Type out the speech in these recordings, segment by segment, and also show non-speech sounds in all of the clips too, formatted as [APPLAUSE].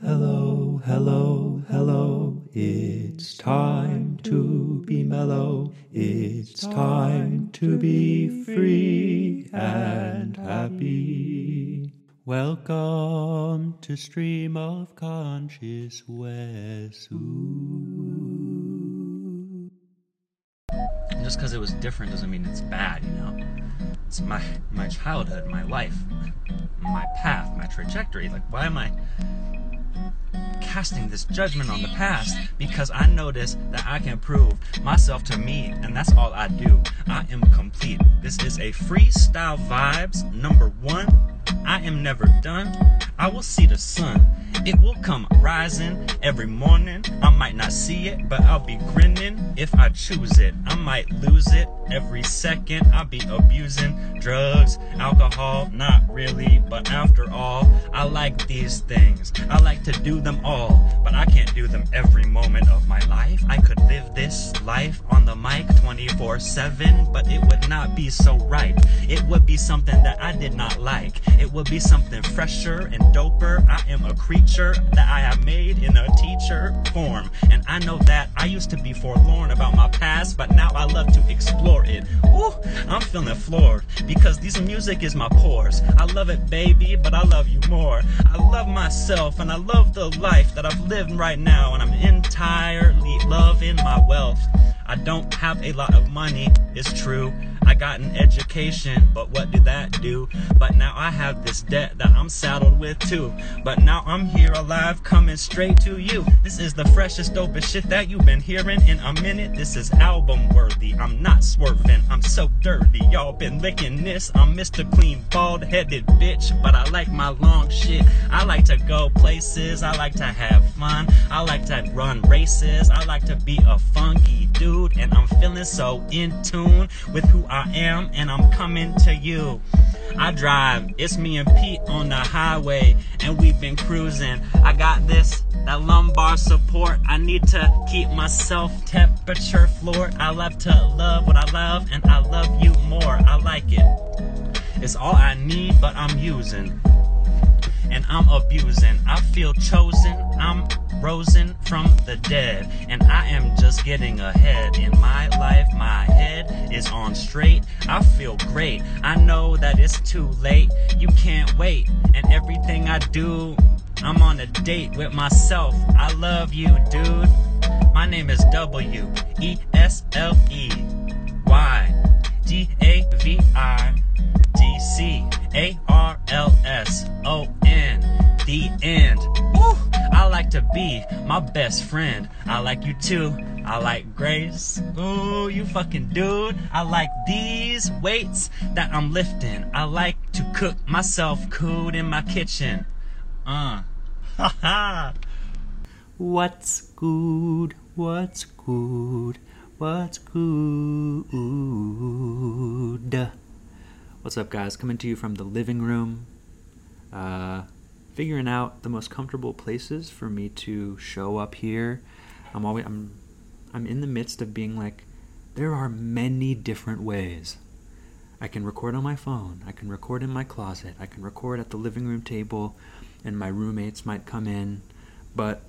Hello, hello, hello. It's time to be mellow. It's time to be free and happy. Welcome to Stream of Conscious Wes. Ooh. just because it was different doesn't mean it's bad, you know. It's my my childhood, my life, my path, my trajectory. Like, why am I casting this judgment on the past? Because I notice that I can prove myself to me, and that's all I do. I am complete. This is a freestyle vibes number one. I am never done. I will see the sun. It will come rising every morning. I might not see it, but I'll be grinning if I choose it. I might lose it every second. I'll be abusing drugs, alcohol, not really, but after all, I like these things. I like to do them all, but I can't do them every moment of my life. I could live this life on the mic 24 7, but it would not be so right. It would be something that I did not like. It will be something fresher and doper. I am a creature that I have made in a teacher form. And I know that I used to be forlorn about my past, but now I love to explore it. Ooh, I'm feeling floored because this music is my pores. I love it, baby, but I love you more. I love myself and I love the life that I've lived right now, and I'm entirely loving my wealth. I don't have a lot of money, it's true. I got an education, but what did that do? But now I have this debt that I'm saddled with too. But now I'm here alive, coming straight to you. This is the freshest, dopest shit that you've been hearing in a minute. This is album worthy. I'm not swerving, I'm so dirty. Y'all been licking this. I'm Mr. Clean, bald headed bitch, but I like my long shit. I like to go places, I like to have fun. I like to run races, I like to be a funky dude, and I'm feeling so in tune with who I am, and I'm coming to you. I drive, it's me and Pete on the highway, and we've been cruising. I got this, that lumbar support. I need to keep myself temperature floored. I love to love what I love, and I love you more. I like it. It's all I need, but I'm using and I'm abusing. I feel chosen, I'm risen from the dead, and I am just getting ahead in my life. My head is on straight, I feel great. I know that it's too late, you can't wait, and everything I do, I'm on a date with myself. I love you, dude. My name is W E S L E Y D A V I D C A R L S O N. The end. Woo! I like to be my best friend. I like you too. I like Grace. Ooh, you fucking dude. I like these weights that I'm lifting. I like to cook myself food in my kitchen. Uh. Ha [LAUGHS] ha. What's good? What's good? What's good? What's up, guys? Coming to you from the living room. Uh, figuring out the most comfortable places for me to show up here. I'm always I'm I'm in the midst of being like, there are many different ways. I can record on my phone. I can record in my closet. I can record at the living room table, and my roommates might come in, but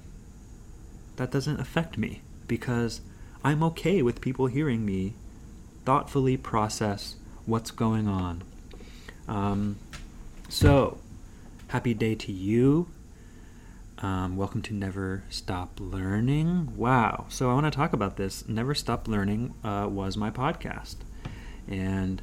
that doesn't affect me because I'm okay with people hearing me thoughtfully process what's going on. Um, so, happy day to you. Um, welcome to Never Stop Learning. Wow. So, I want to talk about this. Never Stop Learning uh, was my podcast. And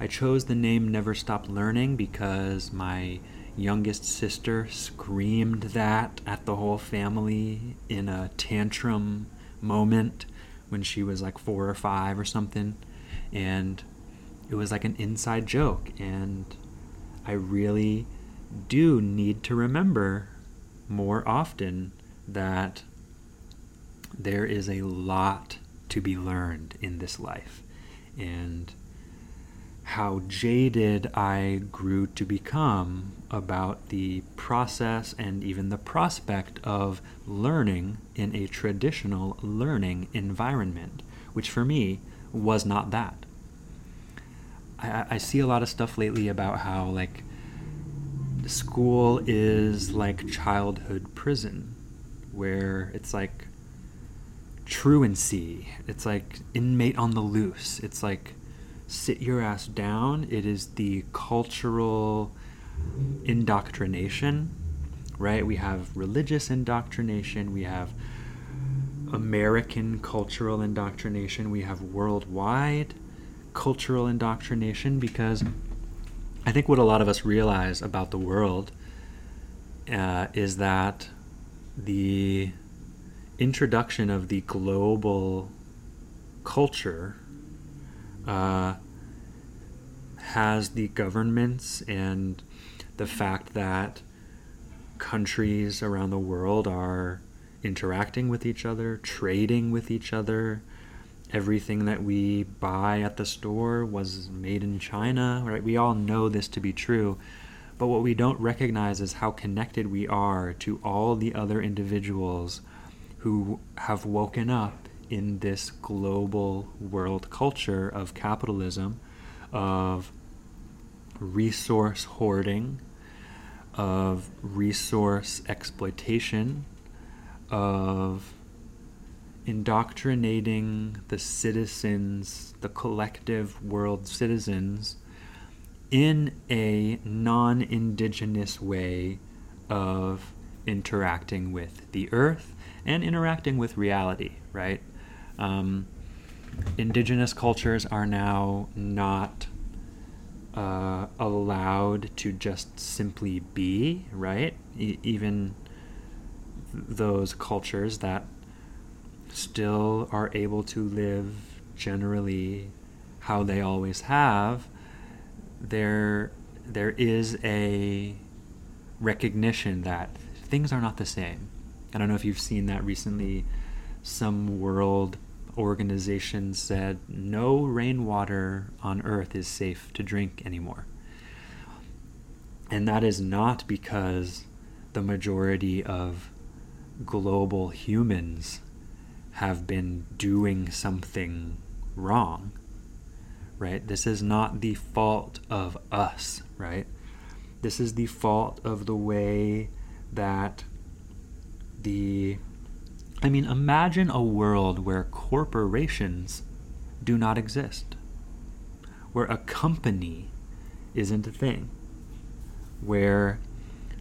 I chose the name Never Stop Learning because my youngest sister screamed that at the whole family in a tantrum moment when she was like four or five or something. And it was like an inside joke. And I really do need to remember more often that there is a lot to be learned in this life. And how jaded I grew to become about the process and even the prospect of learning in a traditional learning environment, which for me was not that. I, I see a lot of stuff lately about how, like, school is like childhood prison, where it's like truancy. It's like inmate on the loose. It's like sit your ass down. It is the cultural indoctrination, right? We have religious indoctrination, we have American cultural indoctrination, we have worldwide cultural indoctrination because I think what a lot of us realize about the world uh, is that the introduction of the global culture uh, has the governments and the fact that countries around the world are interacting with each other, trading with each other. Everything that we buy at the store was made in China, right? We all know this to be true. But what we don't recognize is how connected we are to all the other individuals who have woken up in this global world culture of capitalism, of resource hoarding, of resource exploitation, of indoctrinating the citizens, the collective world citizens, in a non indigenous way of interacting with the earth and interacting with reality, right? Um, indigenous cultures are now not uh, allowed to just simply be, right? E- even those cultures that still are able to live generally how they always have, there there is a recognition that things are not the same. I don't know if you've seen that recently. Some world organization said no rainwater on Earth is safe to drink anymore. And that is not because the majority of global humans have been doing something wrong, right? This is not the fault of us, right? This is the fault of the way that the I mean, imagine a world where corporations do not exist, where a company isn't a thing, where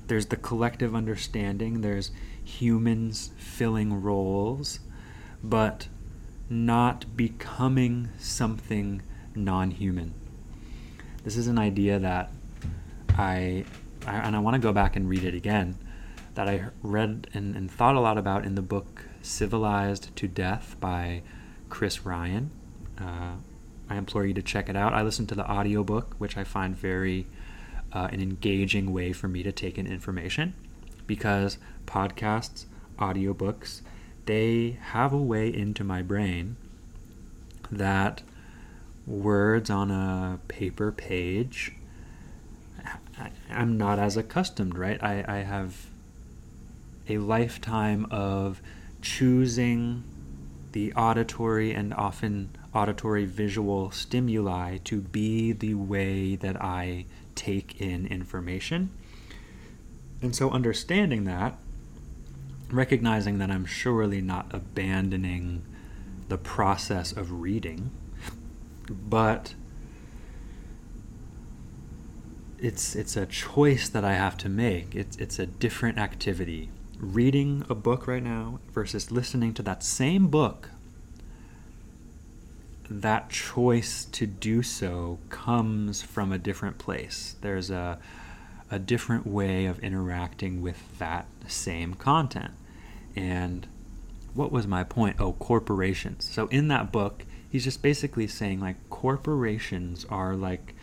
there's the collective understanding, there's humans filling roles, but not becoming something non human. This is an idea that I, I and I want to go back and read it again that I read and, and thought a lot about in the book Civilized to Death by Chris Ryan. Uh, I implore you to check it out. I listened to the audiobook, which I find very uh, an engaging way for me to take in information because podcasts, audiobooks, they have a way into my brain that words on a paper page I, am not as accustomed, right? I, I have a lifetime of choosing the auditory and often auditory visual stimuli to be the way that I take in information. And so, understanding that, recognizing that I'm surely not abandoning the process of reading, but it's it's a choice that I have to make. It's it's a different activity reading a book right now versus listening to that same book, that choice to do so comes from a different place. There's a, a different way of interacting with that same content. And what was my point? Oh, corporations. So in that book, he's just basically saying like corporations are like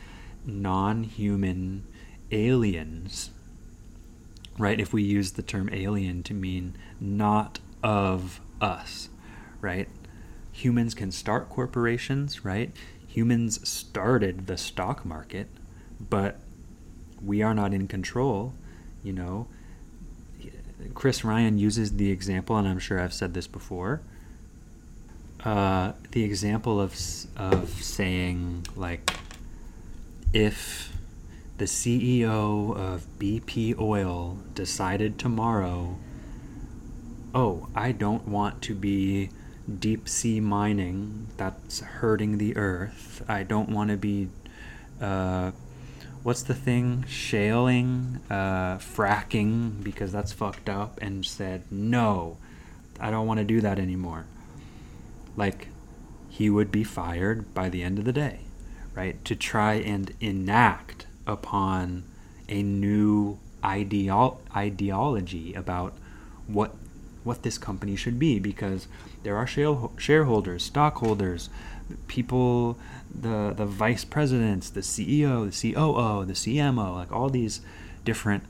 non human aliens right? If we use the term alien to mean not of us, right? Humans can start corporations, right? Humans started the stock market, but we are not in control, you know. Chris Ryan uses the example, and I'm sure I've said this before. Uh, the example of of saying like, if the CEO of BP Oil decided tomorrow, oh, I don't want to be deep sea mining, that's hurting the earth. I don't want to be, uh, what's the thing? Shaling, uh, fracking, because that's fucked up, and said, no, I don't want to do that anymore. Like, he would be fired by the end of the day, right? To try and enact upon a new ideal ideology about what what this company should be because there are shareholders, stockholders, people, the the vice presidents, the CEO, the COO, the CMO, like all these different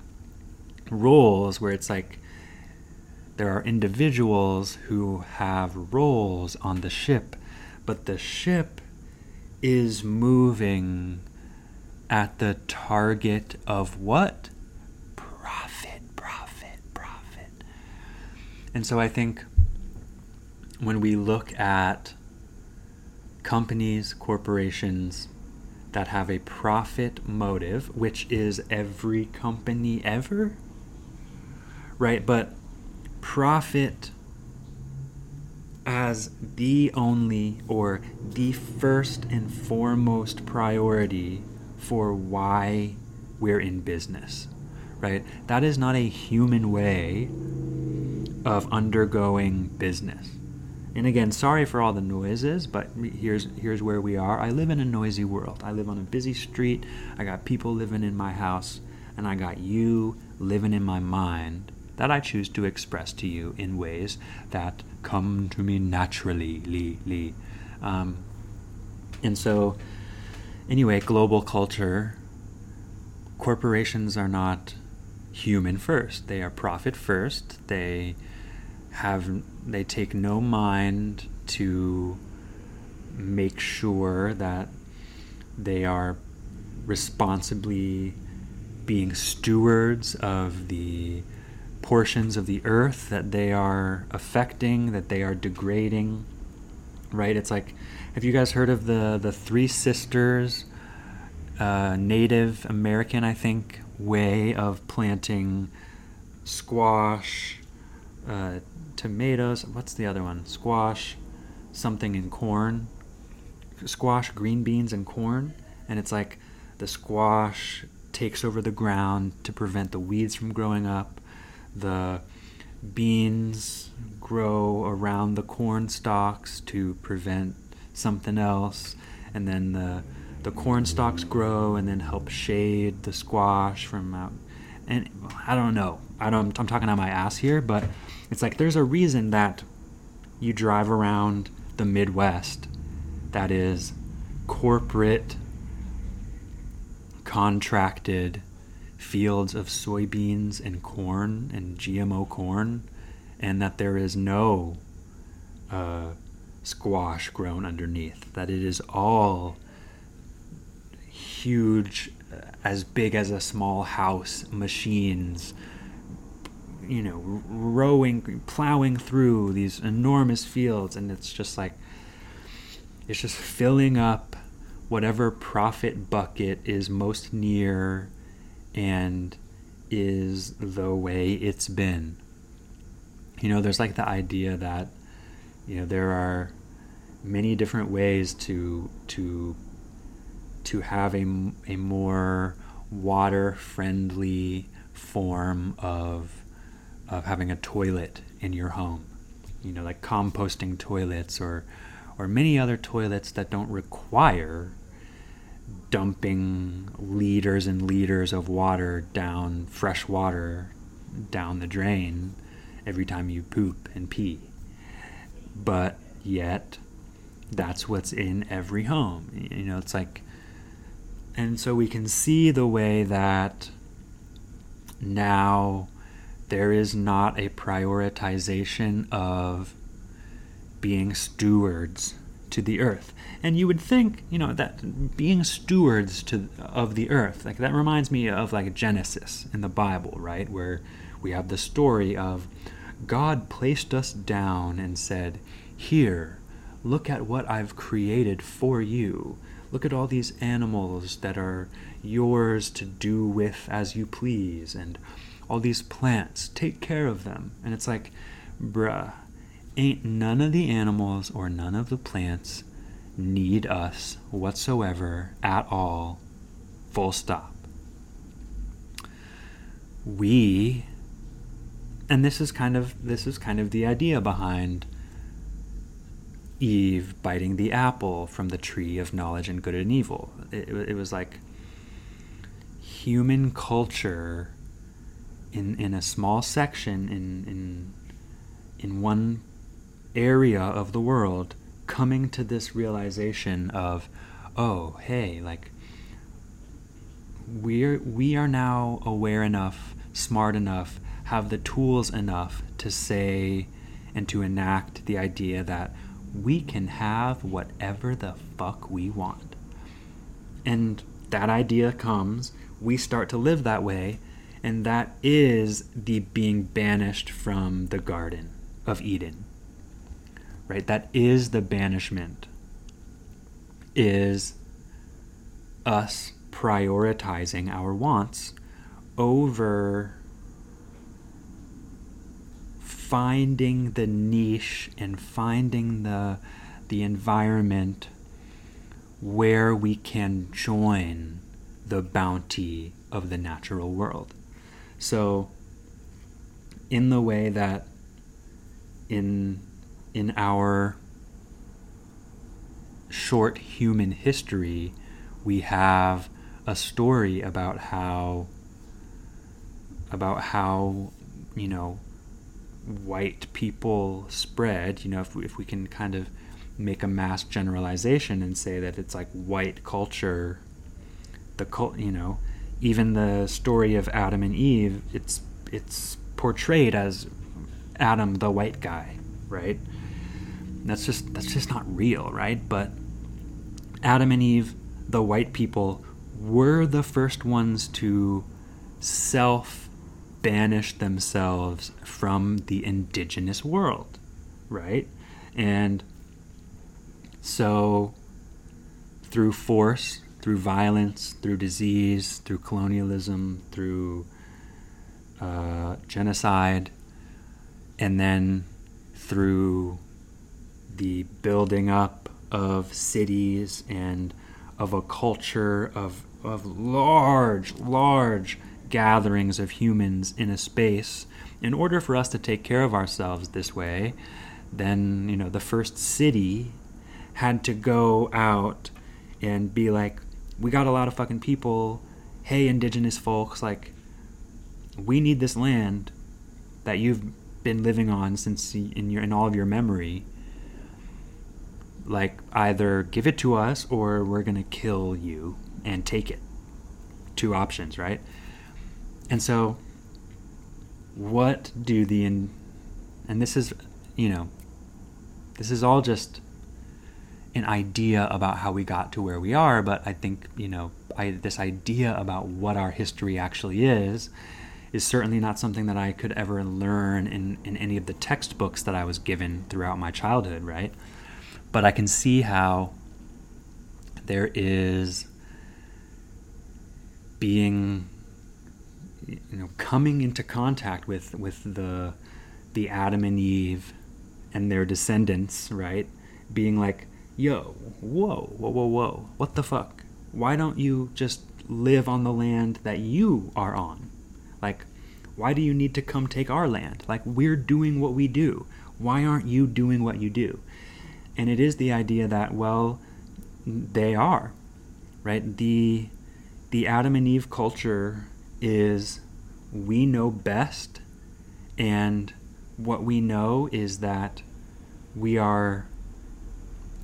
roles where it's like there are individuals who have roles on the ship, but the ship is moving at the target of what? Profit, profit, profit. And so I think when we look at companies, corporations that have a profit motive, which is every company ever, right? But profit as the only or the first and foremost priority for why we're in business, right? That is not a human way of undergoing business. And again, sorry for all the noises, but here's here's where we are. I live in a noisy world. I live on a busy street. I got people living in my house, and I got you living in my mind that I choose to express to you in ways that come to me naturally. Lee, Lee. Um, and so anyway, global culture, corporations are not human first. They are profit first. They have they take no mind to make sure that they are responsibly being stewards of the portions of the earth that they are affecting, that they are degrading. Right? It's like have you guys heard of the the Three Sisters uh, Native American, I think, way of planting squash, uh, tomatoes. What's the other one? Squash, something in corn. Squash, green beans, and corn. And it's like the squash takes over the ground to prevent the weeds from growing up. The beans grow around the corn stalks to prevent something else, and then the the corn stalks grow and then help shade the squash from out. And I don't know. I don't. I'm talking on my ass here, but it's like there's a reason that you drive around the Midwest that is corporate contracted fields of soybeans and corn and GMO corn, and that there is no uh, squash grown underneath, that it is all huge, as big as a small house machines, you know, rowing, plowing through these enormous fields, and it's just like, it's just filling up whatever profit bucket is most near and is the way it's been. You know, there's like the idea that you know there are many different ways to to to have a, a more water friendly form of of having a toilet in your home you know like composting toilets or or many other toilets that don't require dumping liters and liters of water down fresh water down the drain every time you poop and pee but yet that's what's in every home. You know, it's like, and so we can see the way that now there is not a prioritization of being stewards to the earth. And you would think, you know, that being stewards to of the earth, like that reminds me of like Genesis in the Bible, right? Where we have the story of God placed us down and said, Here, look at what I've created for you. Look at all these animals that are yours to do with as you please, and all these plants, take care of them. And it's like, bruh, ain't none of the animals or none of the plants need us whatsoever at all, full stop. We and this is kind of this is kind of the idea behind Eve biting the apple from the tree of knowledge and good and evil. It, it was like human culture in in a small section in in in one area of the world coming to this realization of oh hey like we're we are now aware enough smart enough have the tools enough to say and to enact the idea that we can have whatever the fuck we want. And that idea comes, we start to live that way, and that is the being banished from the Garden of Eden. Right? That is the banishment. Is us prioritizing our wants over finding the niche and finding the the environment where we can join the bounty of the natural world. So in the way that in in our short human history we have a story about how about how you know white people spread, you know, if we, if we can kind of make a mass generalization and say that it's like white culture, the cult, you know, even the story of Adam and Eve, it's it's portrayed as Adam the white guy, right? That's just that's just not real, right? But Adam and Eve, the white people, were the first ones to self banish themselves from the indigenous world, right? And so, through force, through violence, through disease, through colonialism, through uh, genocide, and then through the building up of cities and of a culture of, of large, large gatherings of humans in a space, in order for us to take care of ourselves this way, then, you know, the first city had to go out and be like, we got a lot of fucking people. Hey, indigenous folks, like, we need this land that you've been living on since in your in all of your memory. Like either give it to us or we're going to kill you and take it. Two options right and so, what do the in, and this is, you know, this is all just an idea about how we got to where we are, but I think, you know, I, this idea about what our history actually is is certainly not something that I could ever learn in, in any of the textbooks that I was given throughout my childhood, right? But I can see how there is being you know coming into contact with with the the Adam and Eve and their descendants, right? Being like, yo, whoa, whoa, whoa, whoa, what the fuck? Why don't you just live on the land that you are on? Like, why do you need to come take our land? Like, we're doing what we do. Why aren't you doing what you do? And it is the idea that, well, they are, right? The the Adam and Eve culture is we know best, and what we know is that we are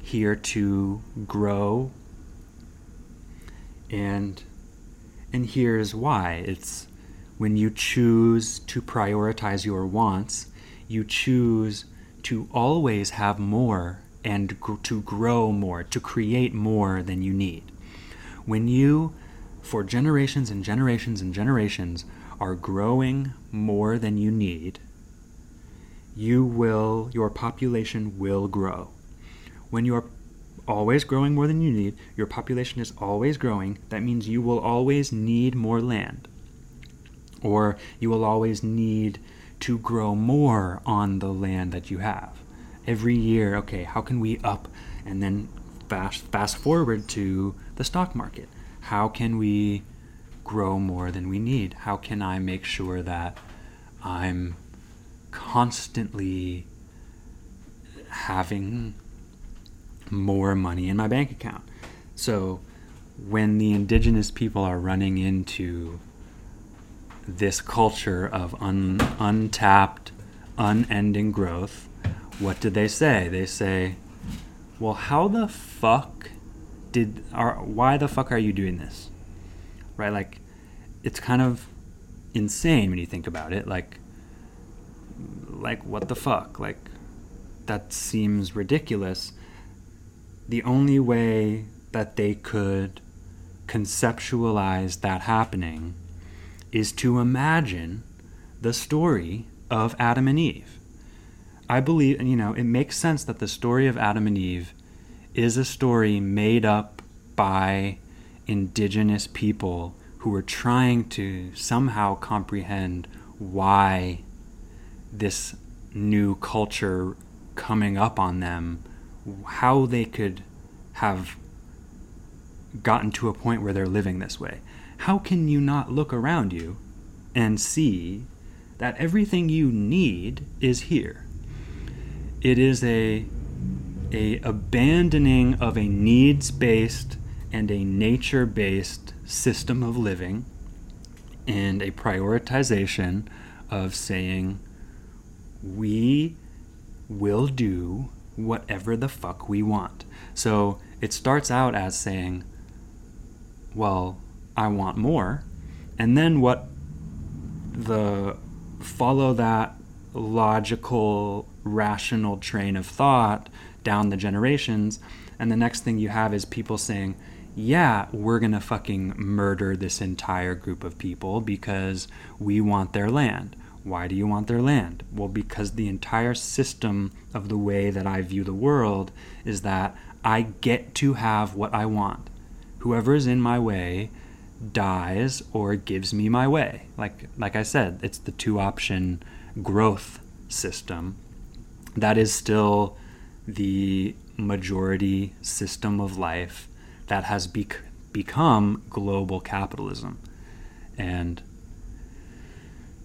here to grow and and here's why. It's when you choose to prioritize your wants you choose to always have more and gr- to grow more to create more than you need. When you for generations and generations and generations are growing more than you need, you will, your population will grow. When you are always growing more than you need. Your population is always growing. That means you will always need more land. Or you will always need to grow more on the land that you have. Every year, okay, how can we up and then fast fast forward to the stock market? How can we grow more than we need? How can I make sure that I'm constantly having more money in my bank account. So when the indigenous people are running into this culture of un, untapped, unending growth, what do they say? They say, "Well, how the fuck did are why the fuck are you doing this?" Right? Like it's kind of insane when you think about it. Like like what the fuck? Like that seems ridiculous the only way that they could conceptualize that happening is to imagine the story of Adam and Eve. I believe, you know, it makes sense that the story of Adam and Eve is a story made up by indigenous people who were trying to somehow comprehend why this new culture coming up on them how they could have gotten to a point where they're living this way. How can you not look around you and see that everything you need is here? It is a a abandoning of a needs-based and a nature-based system of living and a prioritization of saying we will do whatever the fuck we want. So it starts out as saying, well, I want more. And then what the follow that logical, rational train of thought down the generations. And the next thing you have is people saying, yeah, we're going to fucking murder this entire group of people because we want their land. Why do you want their land? Well, because the entire system of the way that I view the world is that I get to have what I want. Whoever is in my way dies or gives me my way. Like like I said, it's the two option growth system. That is still the majority system of life that has bec- become global capitalism. And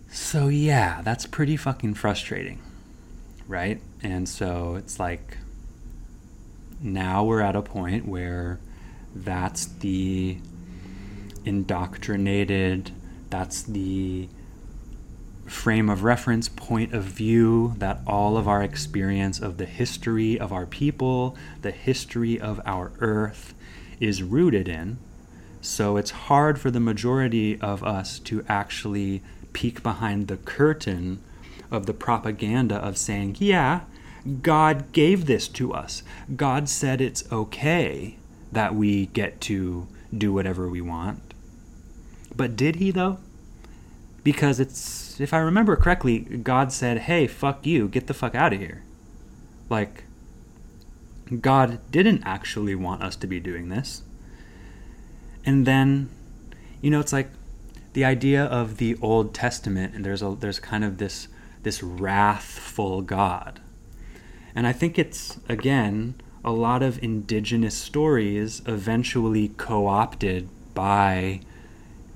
so, yeah, that's pretty fucking frustrating, right? And so it's like now we're at a point where that's the indoctrinated, that's the frame of reference, point of view that all of our experience of the history of our people, the history of our earth is rooted in. So it's hard for the majority of us to actually peek behind the curtain of the propaganda of saying, yeah, God gave this to us. God said it's okay that we get to do whatever we want. But did he, though? Because it's, if I remember correctly, God said, hey, fuck you, get the fuck out of here. Like, God didn't actually want us to be doing this. And then, you know, it's like the idea of the Old Testament, and there's a there's kind of this this wrathful God, and I think it's again a lot of indigenous stories eventually co-opted by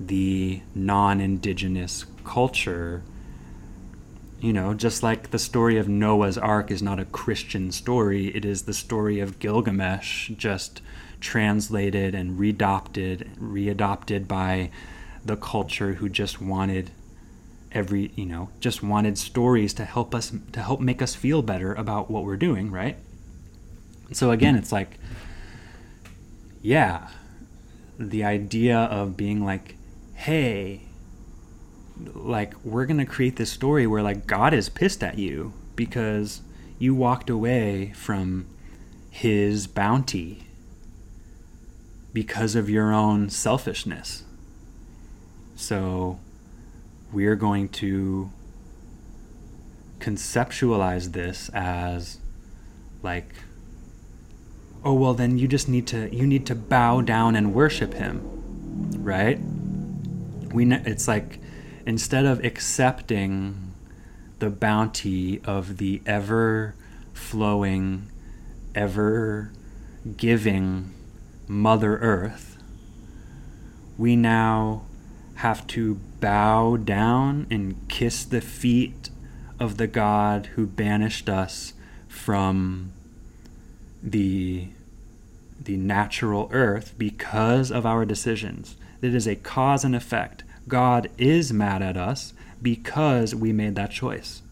the non-indigenous culture. You know, just like the story of Noah's Ark is not a Christian story, it is the story of Gilgamesh, just translated and readopted, readopted by the culture who just wanted every you know just wanted stories to help us to help make us feel better about what we're doing right so again it's like yeah the idea of being like hey like we're going to create this story where like god is pissed at you because you walked away from his bounty because of your own selfishness. So we're going to conceptualize this as like oh well then you just need to you need to bow down and worship him right we ne- it's like instead of accepting the bounty of the ever flowing ever giving mother earth we now have to bow down and kiss the feet of the God who banished us from the the natural earth because of our decisions. It is a cause and effect. God is mad at us because we made that choice.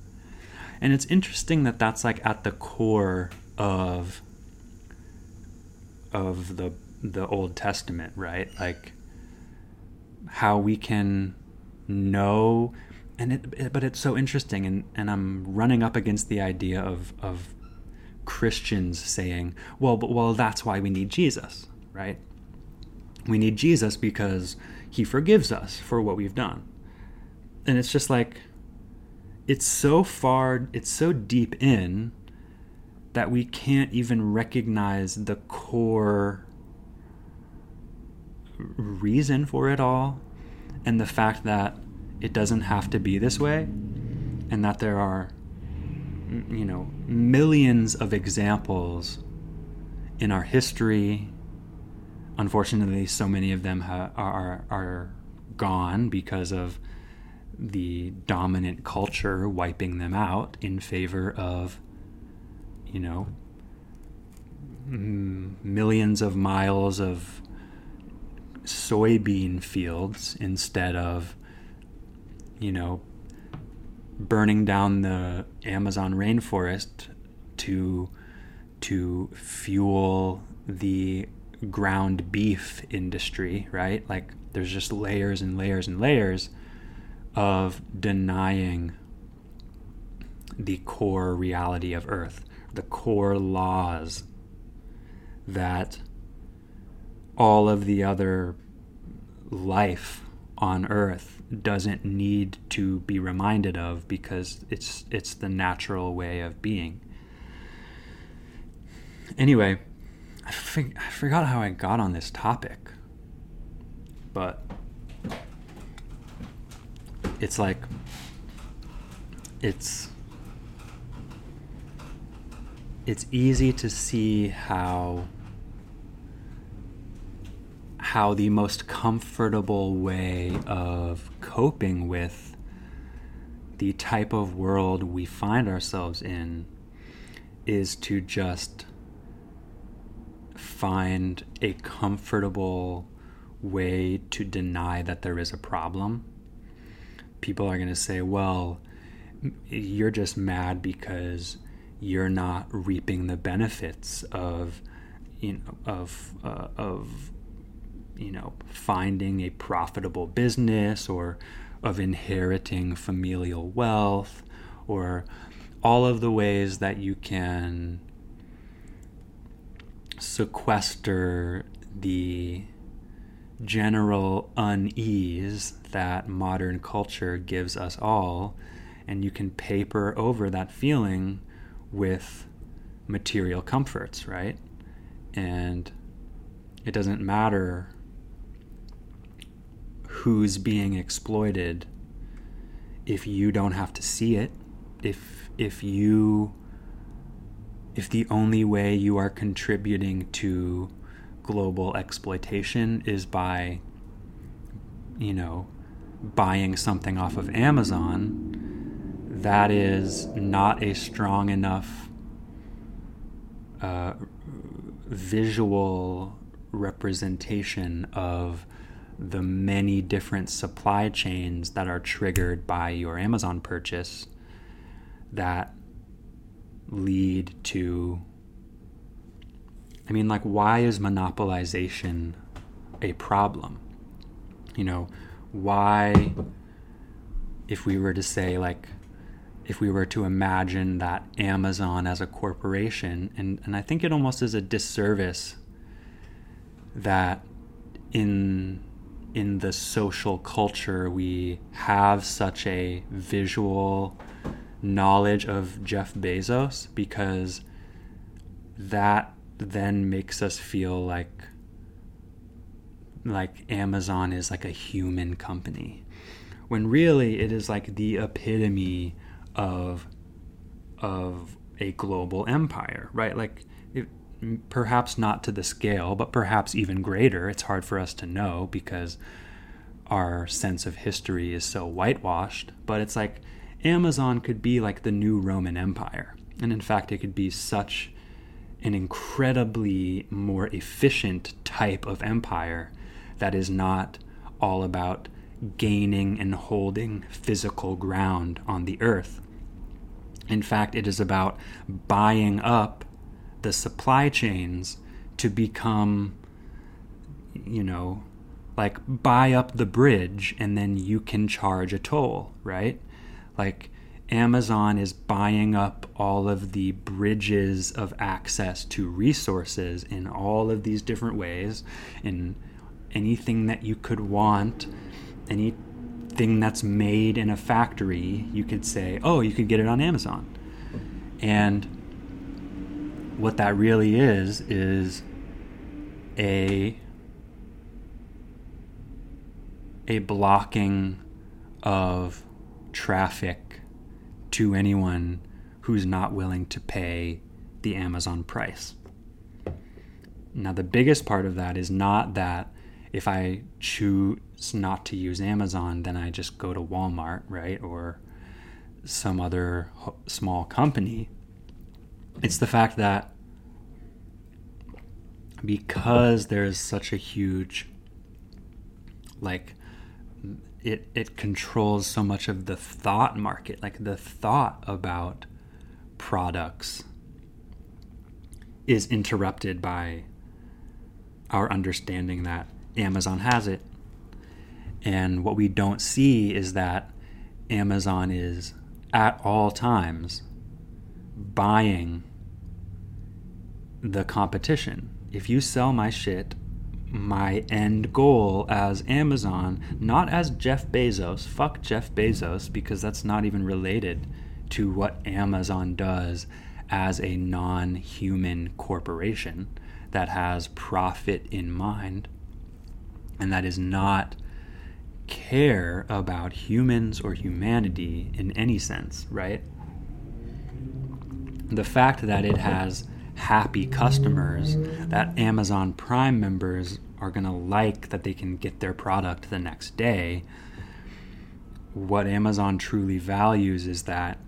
And it's interesting that that's like at the core of of the the Old Testament, right? Like how we can know and it, it, but it's so interesting and, and i'm running up against the idea of, of christians saying well but well that's why we need jesus right we need jesus because he forgives us for what we've done. And it's just like it's so far it's so deep in that we can't even recognize the core reason for it all and the fact that it doesn't have to be this way and that there are you know millions of examples in our history unfortunately so many of them ha- are are gone because of the dominant culture wiping them out in favor of you know m- millions of miles of soybean fields instead of you know, burning down the Amazon rainforest to to fuel the ground beef industry, right? Like there's just layers and layers and layers of denying the core reality of earth, the core laws that all of the other life on earth doesn't need to be reminded of because it's it's the natural way of being. Anyway, I, fig- I forgot how I got on this topic, but it's like it's it's easy to see how how the most comfortable way of coping with the type of world we find ourselves in is to just find a comfortable way to deny that there is a problem. People are going to say, well, you're just mad because you're not reaping the benefits of you know of uh, of you know, finding a profitable business or of inheriting familial wealth or all of the ways that you can sequester the general unease that modern culture gives us all and you can paper over that feeling with material comforts right? And it doesn't matter who's being exploited. If you don't have to see it if if you if the only way you are contributing to global exploitation is by you know buying something off of Amazon that is not a strong enough uh, visual representation of the many different supply chains that are triggered by your Amazon purchase that lead to I mean like why is monopolization a problem? You know, why if we were to say like if we were to imagine that Amazon as a corporation and, and I think it almost is a disservice that in in the social culture we have such a visual knowledge of Jeff Bezos because that then makes us feel like like Amazon is like a human company. When really it is like the epitome of of a global empire right? Like it, perhaps not to the scale but perhaps even greater. It's hard for us to know because our sense of history is so whitewashed but it's like Amazon could be like the new Roman Empire and in fact it could be such an incredibly more efficient type of empire that is not all about gaining and holding physical ground on the earth. In fact, it is about buying up the supply chains to become, you know, like buy up the bridge and then you can charge a toll, right? Like Amazon is buying up all of the bridges of access to resources in all of these different ways, in anything that you could want, anything that's made in a factory, you could say, oh, you could get it on Amazon. And what that really is, is a a blocking of traffic to anyone who's not willing to pay the Amazon price. Now, the biggest part of that is not that if I choose not to use Amazon, then I just go to Walmart, right? Or some other small company. It's the fact that because there's such a huge, like, it, it controls so much of the thought market, like the thought about products is interrupted by our understanding that Amazon has it. And what we don't see is that Amazon is at all times buying the competition. If you sell my shit, my end goal as Amazon, not as Jeff Bezos, fuck Jeff Bezos, because that's not even related to what Amazon does as a non human corporation that has profit in mind and that is not care about humans or humanity in any sense, right? The fact that it has happy customers, that Amazon Prime members are going to like that they can get their product the next day. What Amazon truly values is that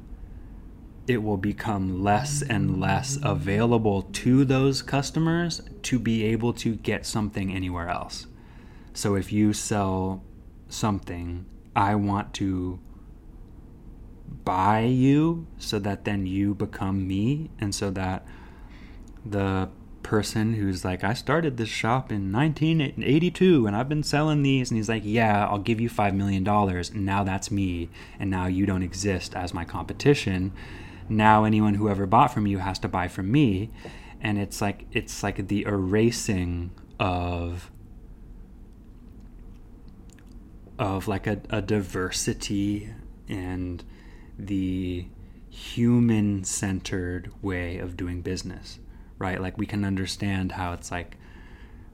it will become less and less available to those customers to be able to get something anywhere else. So if you sell something, I want to buy you so that then you become me and so that the person who's like I started this shop in 1982 and I've been selling these. And he's like yeah I'll give you 5 million dollars. And now that's me. And now you don't exist as my competition. Now anyone who ever bought from you has to buy from me. And it's like it's like the erasing of of like a, a diversity and the human centered way of doing business, right? Like we can understand how it's like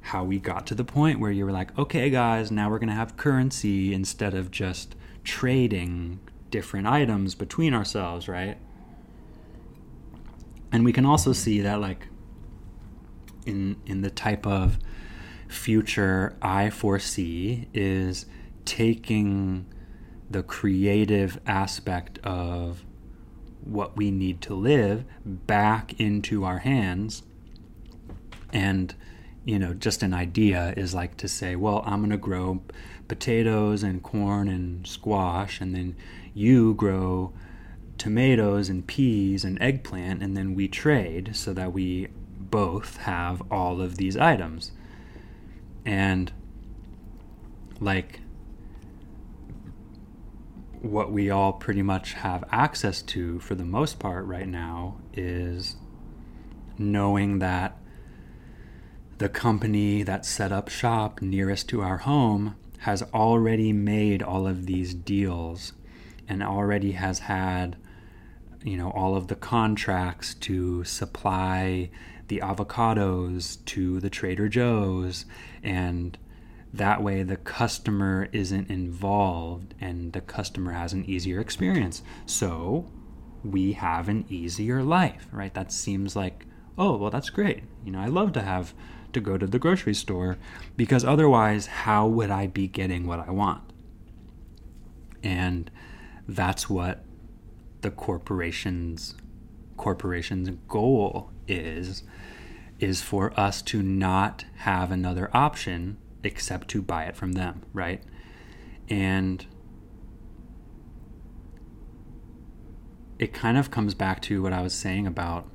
how we got to the point where you were like, okay, guys, now we're going to have currency instead of just trading different items between ourselves, right? And we can also see that, like, in in the type of future I foresee is taking the creative aspect of what we need to live back into our hands. And you know just an idea is like to say well i'm going to grow potatoes and corn and squash and then you grow tomatoes and peas and eggplant and then we trade so that we both have all of these items. And like what we all pretty much have access to for the most part right now is knowing that the company that set up shop nearest to our home has already made all of these deals and already has had you know all of the contracts to supply the avocados to the Trader Joe's and that way the customer isn't involved and the customer has an easier experience. So we have an easier life, right? That seems like, oh, well, that's great. You know, I love to have to go to the grocery store because otherwise, how would I be getting what I want? And that's what the corporation's corporation's goal is is for us to not have another option except to buy it from them, right? And it kind of comes back to what I was saying about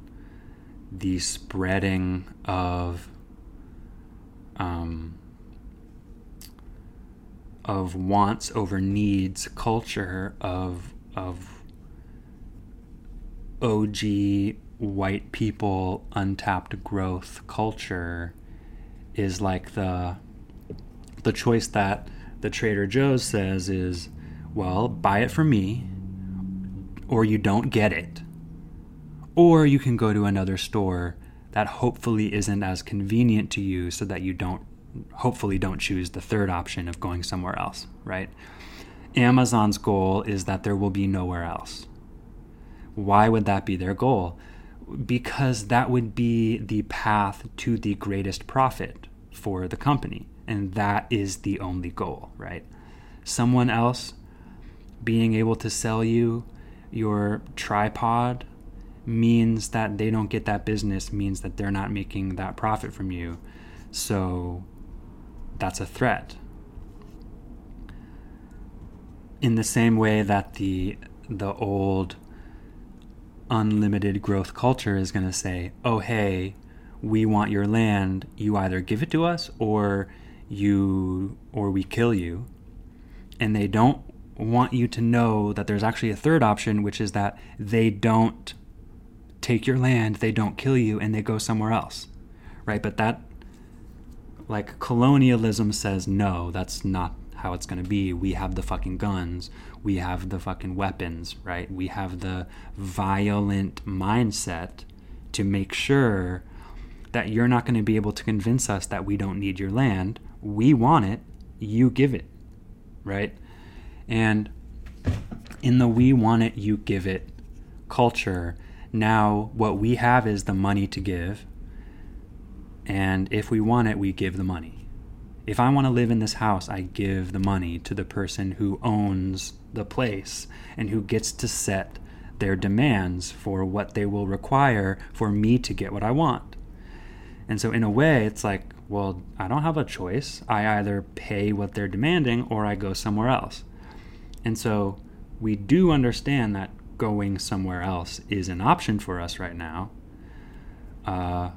the spreading of um, of wants over needs culture of of OG white people untapped growth culture is like the the choice that the Trader Joe's says is well buy it from me or you don't get it or you can go to another store that hopefully isn't as convenient to you so that you don't hopefully don't choose the third option of going somewhere else, right? Amazon's goal is that there will be nowhere else. Why would that be their goal? Because that would be the path to the greatest profit for the company. And that is the only goal, right? Someone else being able to sell you your tripod means that they don't get that business means that they're not making that profit from you. So that's a threat. In the same way that the the old unlimited growth culture is going to say, "Oh hey, we want your land. You either give it to us or you or we kill you." And they don't want you to know that there's actually a third option, which is that they don't take your land, they don't kill you, and they go somewhere else, right? But that, like, colonialism says no, that's not how it's going to be. We have the fucking guns, we have the fucking weapons, right? We have the violent mindset to make sure that you're not going to be able to convince us that we don't need your land. We want it, you give it, right? And in the we want it, you give it culture, now, what we have is the money to give. And if we want it, we give the money. If I want to live in this house, I give the money to the person who owns the place and who gets to set their demands for what they will require for me to get what I want. And so, in a way, it's like, well, I don't have a choice. I either pay what they're demanding or I go somewhere else. And so, we do understand that going somewhere else is an option for us right now. Uh,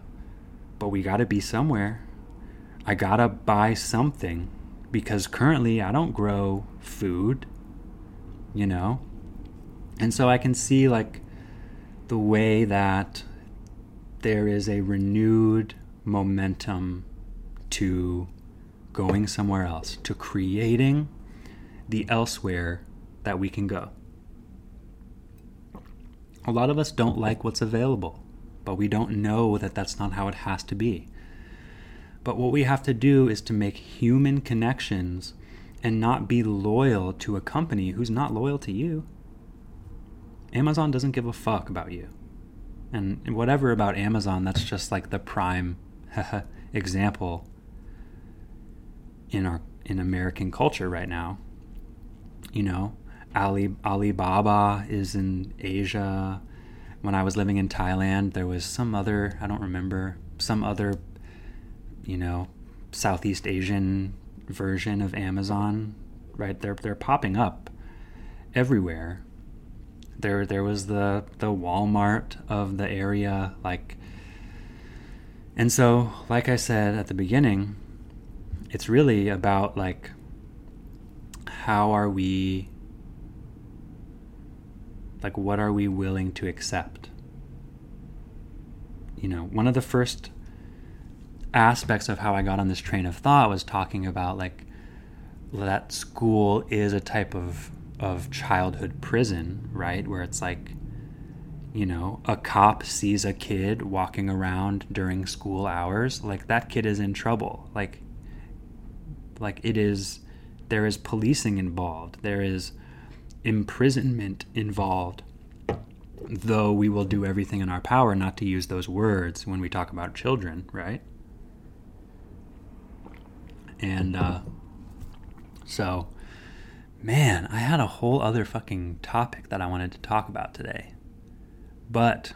but we got to be somewhere. I got to buy something because currently I don't grow food, you know? And so I can see like the way that there is a renewed momentum to going somewhere else, to creating the elsewhere that we can go. A lot of us don't like what's available, but we don't know that that's not how it has to be. But what we have to do is to make human connections and not be loyal to a company who's not loyal to you. Amazon doesn't give a fuck about you. And whatever about Amazon, that's just like the prime [LAUGHS] example in our in American culture right now. You know, Ali Alibaba is in Asia. When I was living in Thailand, there was some other I don't remember some other you know Southeast Asian version of Amazon. Right, they're they're popping up everywhere. There there was the the Walmart of the area, like. And so, like I said at the beginning, it's really about like how are we like, what are we willing to accept? You know, one of the first aspects of how I got on this train of thought was talking about like that school is a type of of childhood prison, right? Where it's like you know, a cop sees a kid walking around during school hours, like that kid is in trouble. Like like it is there is policing involved. There is imprisonment involved. Though we will do everything in our power not to use those words when we talk about children, right? And uh, so, man, I had a whole other fucking topic that I wanted to talk about today. But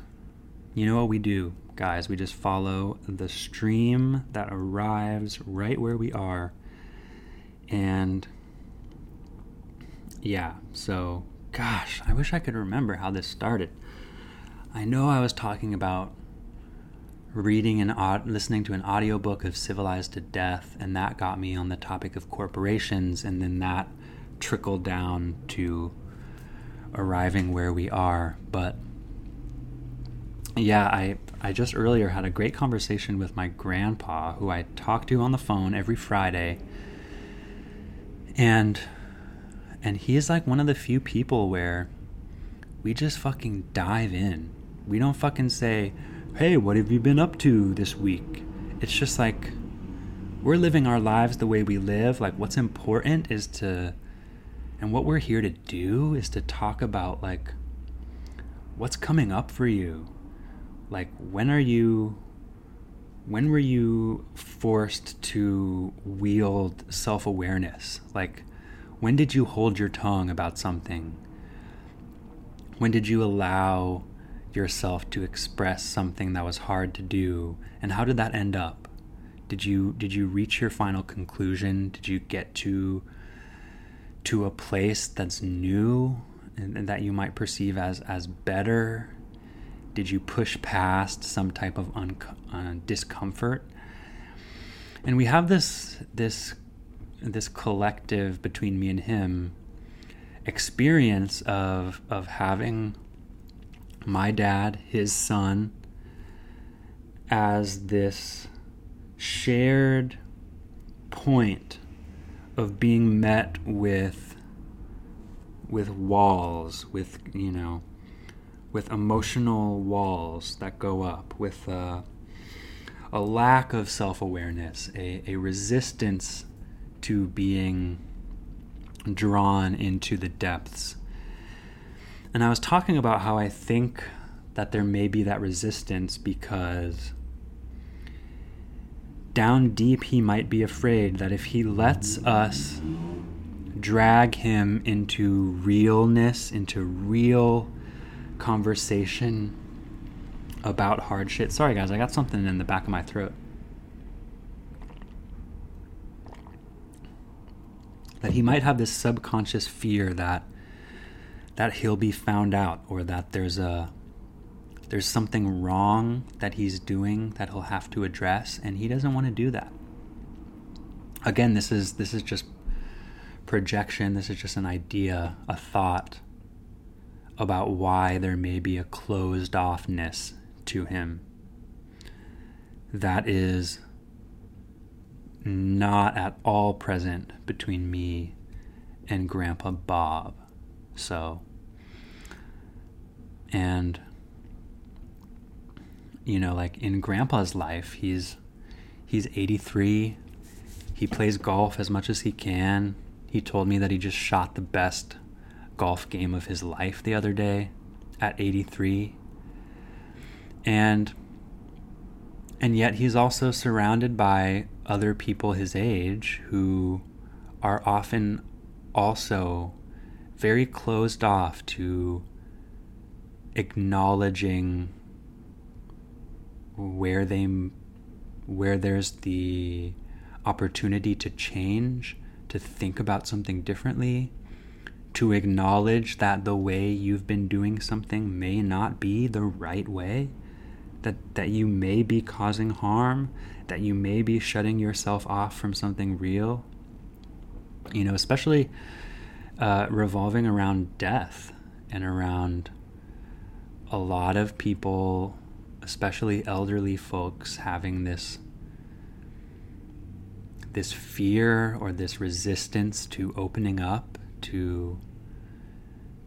you know what we do, guys? We just follow the stream that arrives right where we are. And yeah, so gosh, I wish I could remember how this started. I know I was talking about reading and listening to an audiobook of Civilized to Death, and that got me on the topic of corporations, and then that trickled down to arriving where we are. But yeah, I I just earlier had a great conversation with my grandpa, who I talk to on the phone every Friday, and and he is like one of the few people where we just fucking dive in. We don't fucking say, "Hey, what have you been up to this week?" It's just like we're living our lives the way we live. Like what's important is to and what we're here to do is to talk about like what's coming up for you like when are you when were you forced to wield self-awareness? Like when did you hold your tongue about something? When did you allow yourself to express something that was hard to do? And how did that end up? Did you did you reach your final conclusion? Did you get to to a place that's new and, and that you might perceive as as better did you push past some type of un- uh, discomfort? And we have this this this collective between me and him experience of of having my dad, his son, as this shared point of being met with with walls, with you know with emotional walls that go up, with a lack of self awareness, a, a resistance to being drawn into the depths. And I was talking about how I think that there may be that resistance because down deep he might be afraid that if he lets us drag him into realness, into real conversation about hard shit. Sorry, guys, I got something in the back of my throat. That he might have this subconscious fear that that he'll be found out or that there's a there's something wrong that he's doing that he'll have to address and he doesn't want to do that. Again, this is this is just projection, this is just an idea, a thought about why there may be a closed offness to him that is not at all present between me and Grandpa Bob. So, and you know, like in Grandpa's life, he's he's 83. He plays golf as much as he can. He told me that he just shot the best golf game of his life the other day at 83. And and yet he's also surrounded by other people his age who are often also very closed off to acknowledging where they where there's the opportunity to change to think about something differently to acknowledge that the way you've been doing something may not be the right way, that, that you may be causing harm, that you may be shutting yourself off from something real. You know, especially uh, revolving around death and around a lot of people, especially elderly folks, having this this fear or this resistance to opening up to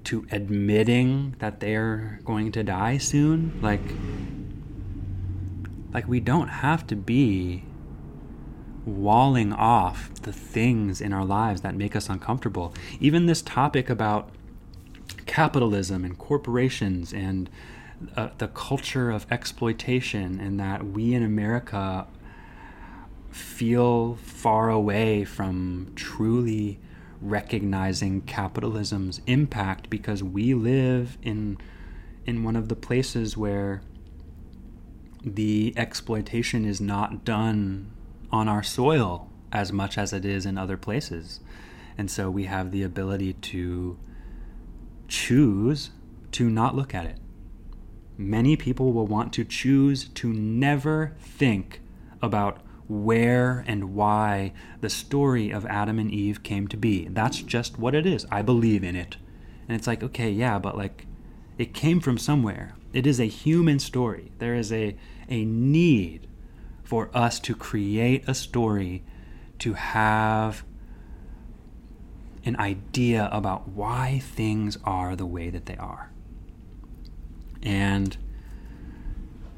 to admitting that they're going to die soon. Like, like we don't have to be walling off the things in our lives that make us uncomfortable. Even this topic about capitalism and corporations and uh, the culture of exploitation, and that we in America feel far away from truly recognizing capitalism's impact because we live in in one of the places where the exploitation is not done on our soil as much as it is in other places. And so we have the ability to choose to not look at it. Many people will want to choose to never think about where and why the story of Adam and Eve came to be. That's just what it is. I believe in it. And it's like, okay, yeah, but like it came from somewhere. It is a human story. There is a, a need for us to create a story, to have an idea about why things are the way that they are. And,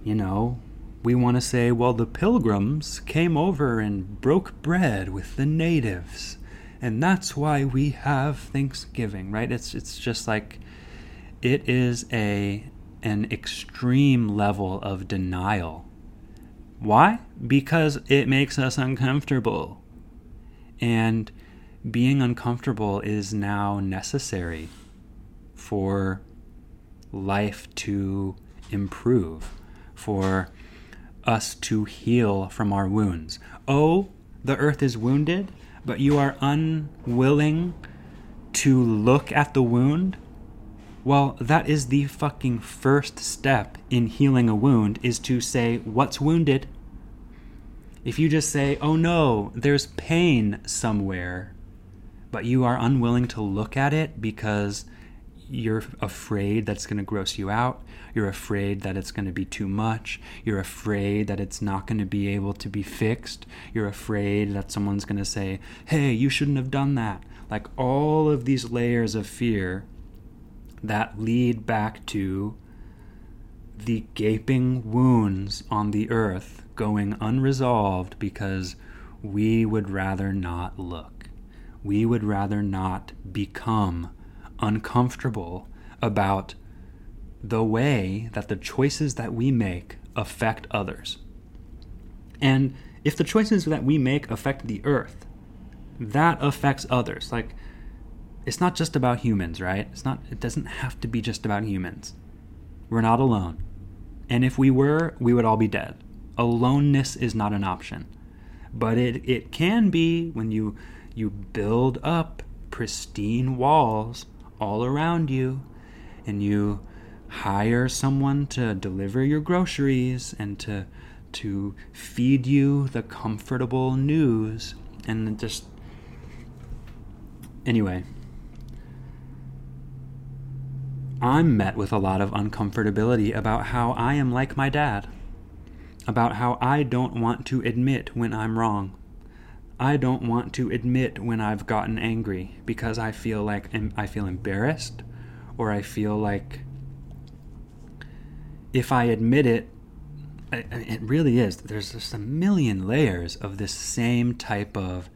you know, we want to say, well, the pilgrims came over and broke bread with the natives, and that's why we have Thanksgiving, right? It's it's just like it is a an extreme level of denial. Why? Because it makes us uncomfortable. And being uncomfortable is now necessary for life to improve, for us to heal from our wounds. Oh, the earth is wounded, but you are unwilling to look at the wound? Well, that is the fucking first step in healing a wound is to say, what's wounded? If you just say, oh no, there's pain somewhere, but you are unwilling to look at it because you're afraid that's going to gross you out. You're afraid that it's going to be too much. You're afraid that it's not going to be able to be fixed. You're afraid that someone's going to say, hey, you shouldn't have done that. Like all of these layers of fear that lead back to the gaping wounds on the earth going unresolved because we would rather not look. We would rather not become uncomfortable about the way that the choices that we make affect others. And if the choices that we make affect the earth, that affects others. Like, it's not just about humans, right? It's not, it doesn't have to be just about humans. We're not alone. And if we were, we would all be dead. Aloneness is not an option. But it, it can be when you, you build up pristine walls all around you and you hire someone to deliver your groceries and to to feed you the comfortable news and just anyway. I'm met with a lot of uncomfortability about how I am like my dad about how I don't want to admit when I'm wrong. I don't want to admit when I've gotten angry because I feel like I feel embarrassed or I feel like if I admit it, it really is. There's just a million layers of this same type of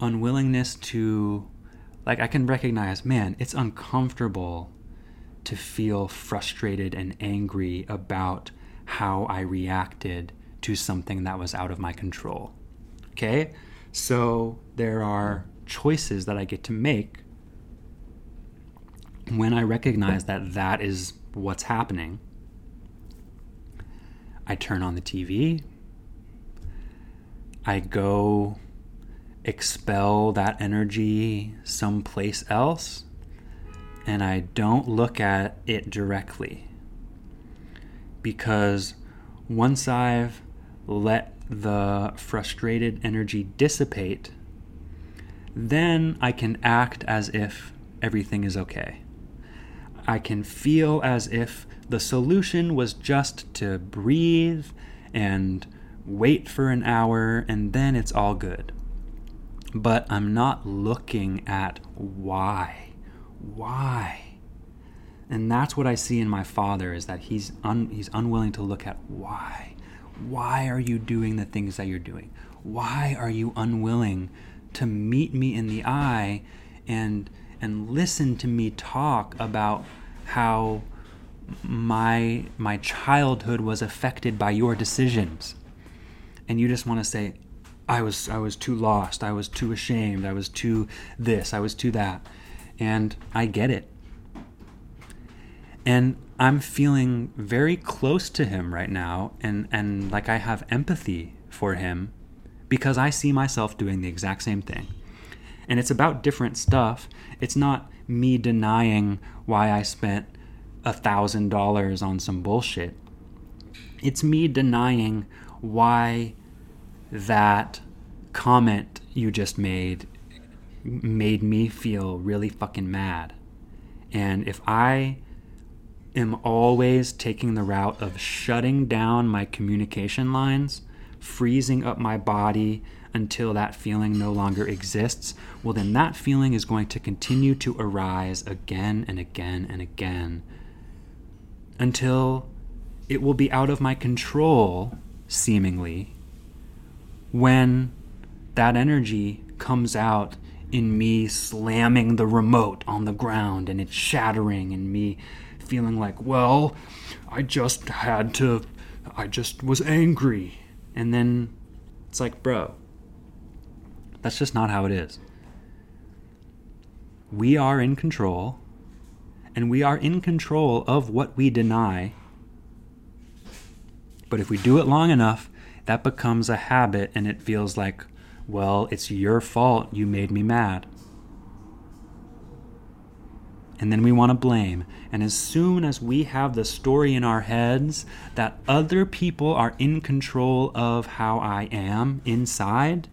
unwillingness to, like, I can recognize, man, it's uncomfortable to feel frustrated and angry about how I reacted to something that was out of my control. Okay? So there are choices that I get to make when I recognize that that is what's happening. I turn on the TV. I go expel that energy someplace else. And I don't look at it directly. Because once I've let the frustrated energy dissipate, then I can act as if everything is okay. I can feel as if the solution was just to breathe and wait for an hour and then it's all good. But I'm not looking at why. why? And that's what I see in my father is that he's un, he's unwilling to look at why. Why are you doing the things that you're doing? Why are you unwilling to meet me in the eye and and listen to me talk about how my my childhood was affected by your decisions? And you just want to say I was I was too lost, I was too ashamed, I was too this, I was too that. And I get it. And I'm feeling very close to him right now and, and like I have empathy for him because I see myself doing the exact same thing. And it's about different stuff. It's not me denying why I spent a thousand dollars on some bullshit. It's me denying why that comment you just made made me feel really fucking mad. And if I am always taking the route of shutting down my communication lines, freezing up my body until that feeling no longer exists, well, then that feeling is going to continue to arise again and again and again until it will be out of my control, seemingly, when that energy comes out in me slamming the remote on the ground and it shattering and me feeling like, well, I just had to, I just was angry. And then it's like, bro, that's just not how it is. We are in control, and we are in control of what we deny. But if we do it long enough, that becomes a habit and it feels like, well, it's your fault you made me mad and then we want to blame. And as soon as we have the story in our heads that other people are in control of how I am inside,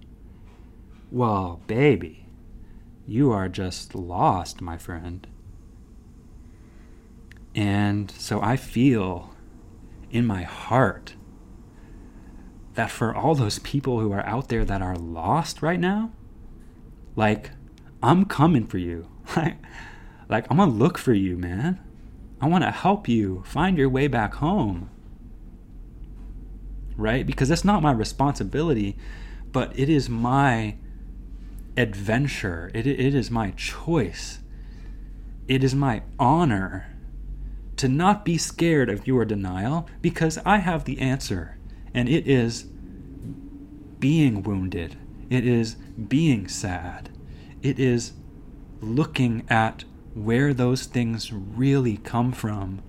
well, baby, you are just lost, my friend. And so I feel in my heart that for all those people who are out there that are lost right now, like, I'm coming for you. [LAUGHS] Like, I'm gonna look for you, man. I wanna help you find your way back home. Right? Because that's not my responsibility, but it is my adventure. It, it is my choice. It is my honor to not be scared of your denial because I have the answer, and it is being wounded. It is being sad. It is looking at where those things really come from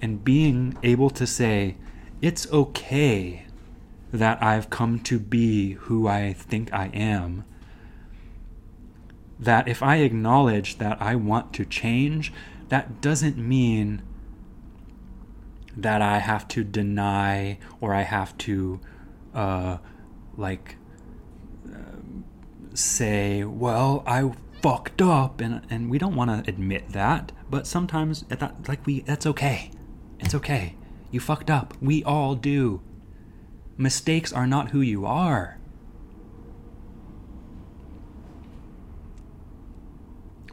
and being able to say, it's okay that I've come to be who I think I am. That if I acknowledge that I want to change, that doesn't mean that I have to deny or I have to, uh, like, uh, say, well, I fucked up and and we don't want to admit that but sometimes that like we that's okay. It's okay. You fucked up. We all do. Mistakes are not who you are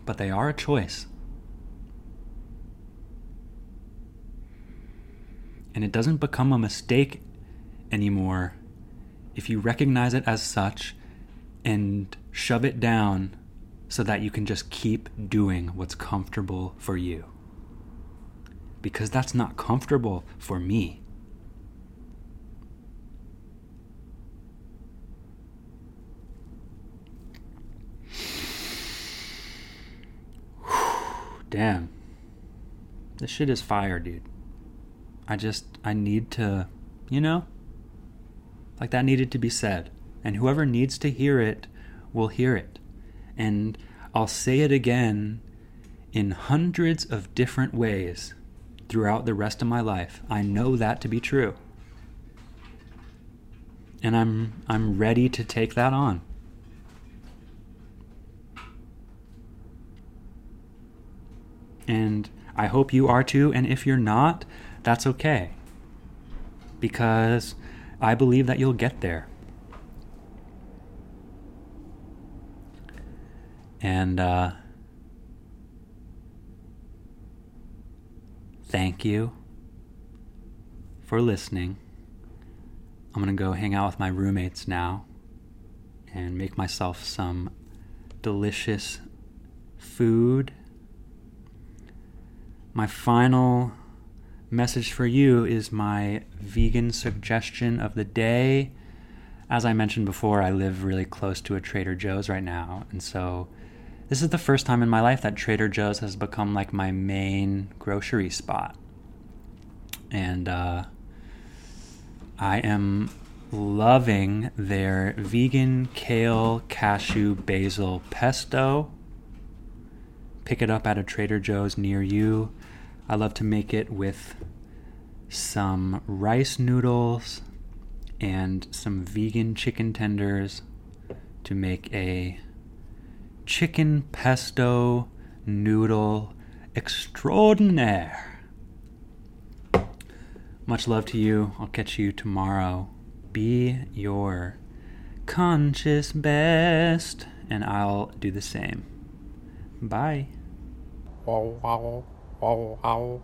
but they are a choice and it doesn't become a mistake anymore if you recognize it as such and shove it down so that you can just keep doing what's comfortable for you. Because that's not comfortable for me. Damn. This shit is fire, dude. I just, I need to, you know? Like that needed to be said. And whoever needs to hear it will hear it. And I'll say it again in hundreds of different ways throughout the rest of my life. I know that to be true. And I'm I'm ready to take that on. And I hope you are too, and if you're not, that's okay. Because I believe that you'll get there. And uh, thank you for listening. I'm going to go hang out with my roommates now and make myself some delicious food. My final message for you is my vegan suggestion of the day. As I mentioned before, I live really close to a Trader Joe's right now, and so this is the first time in my life that Trader Joe's has become like my main grocery spot. And uh, I am loving their vegan kale cashew basil pesto. Pick it up at a Trader Joe's near you. I love to make it with some rice noodles and some vegan chicken tenders to make a chicken pesto noodle extraordinaire. Much love to you. I'll catch you tomorrow. Be your conscious best, and I'll do the same. Bye. wow, wow, wow, wow.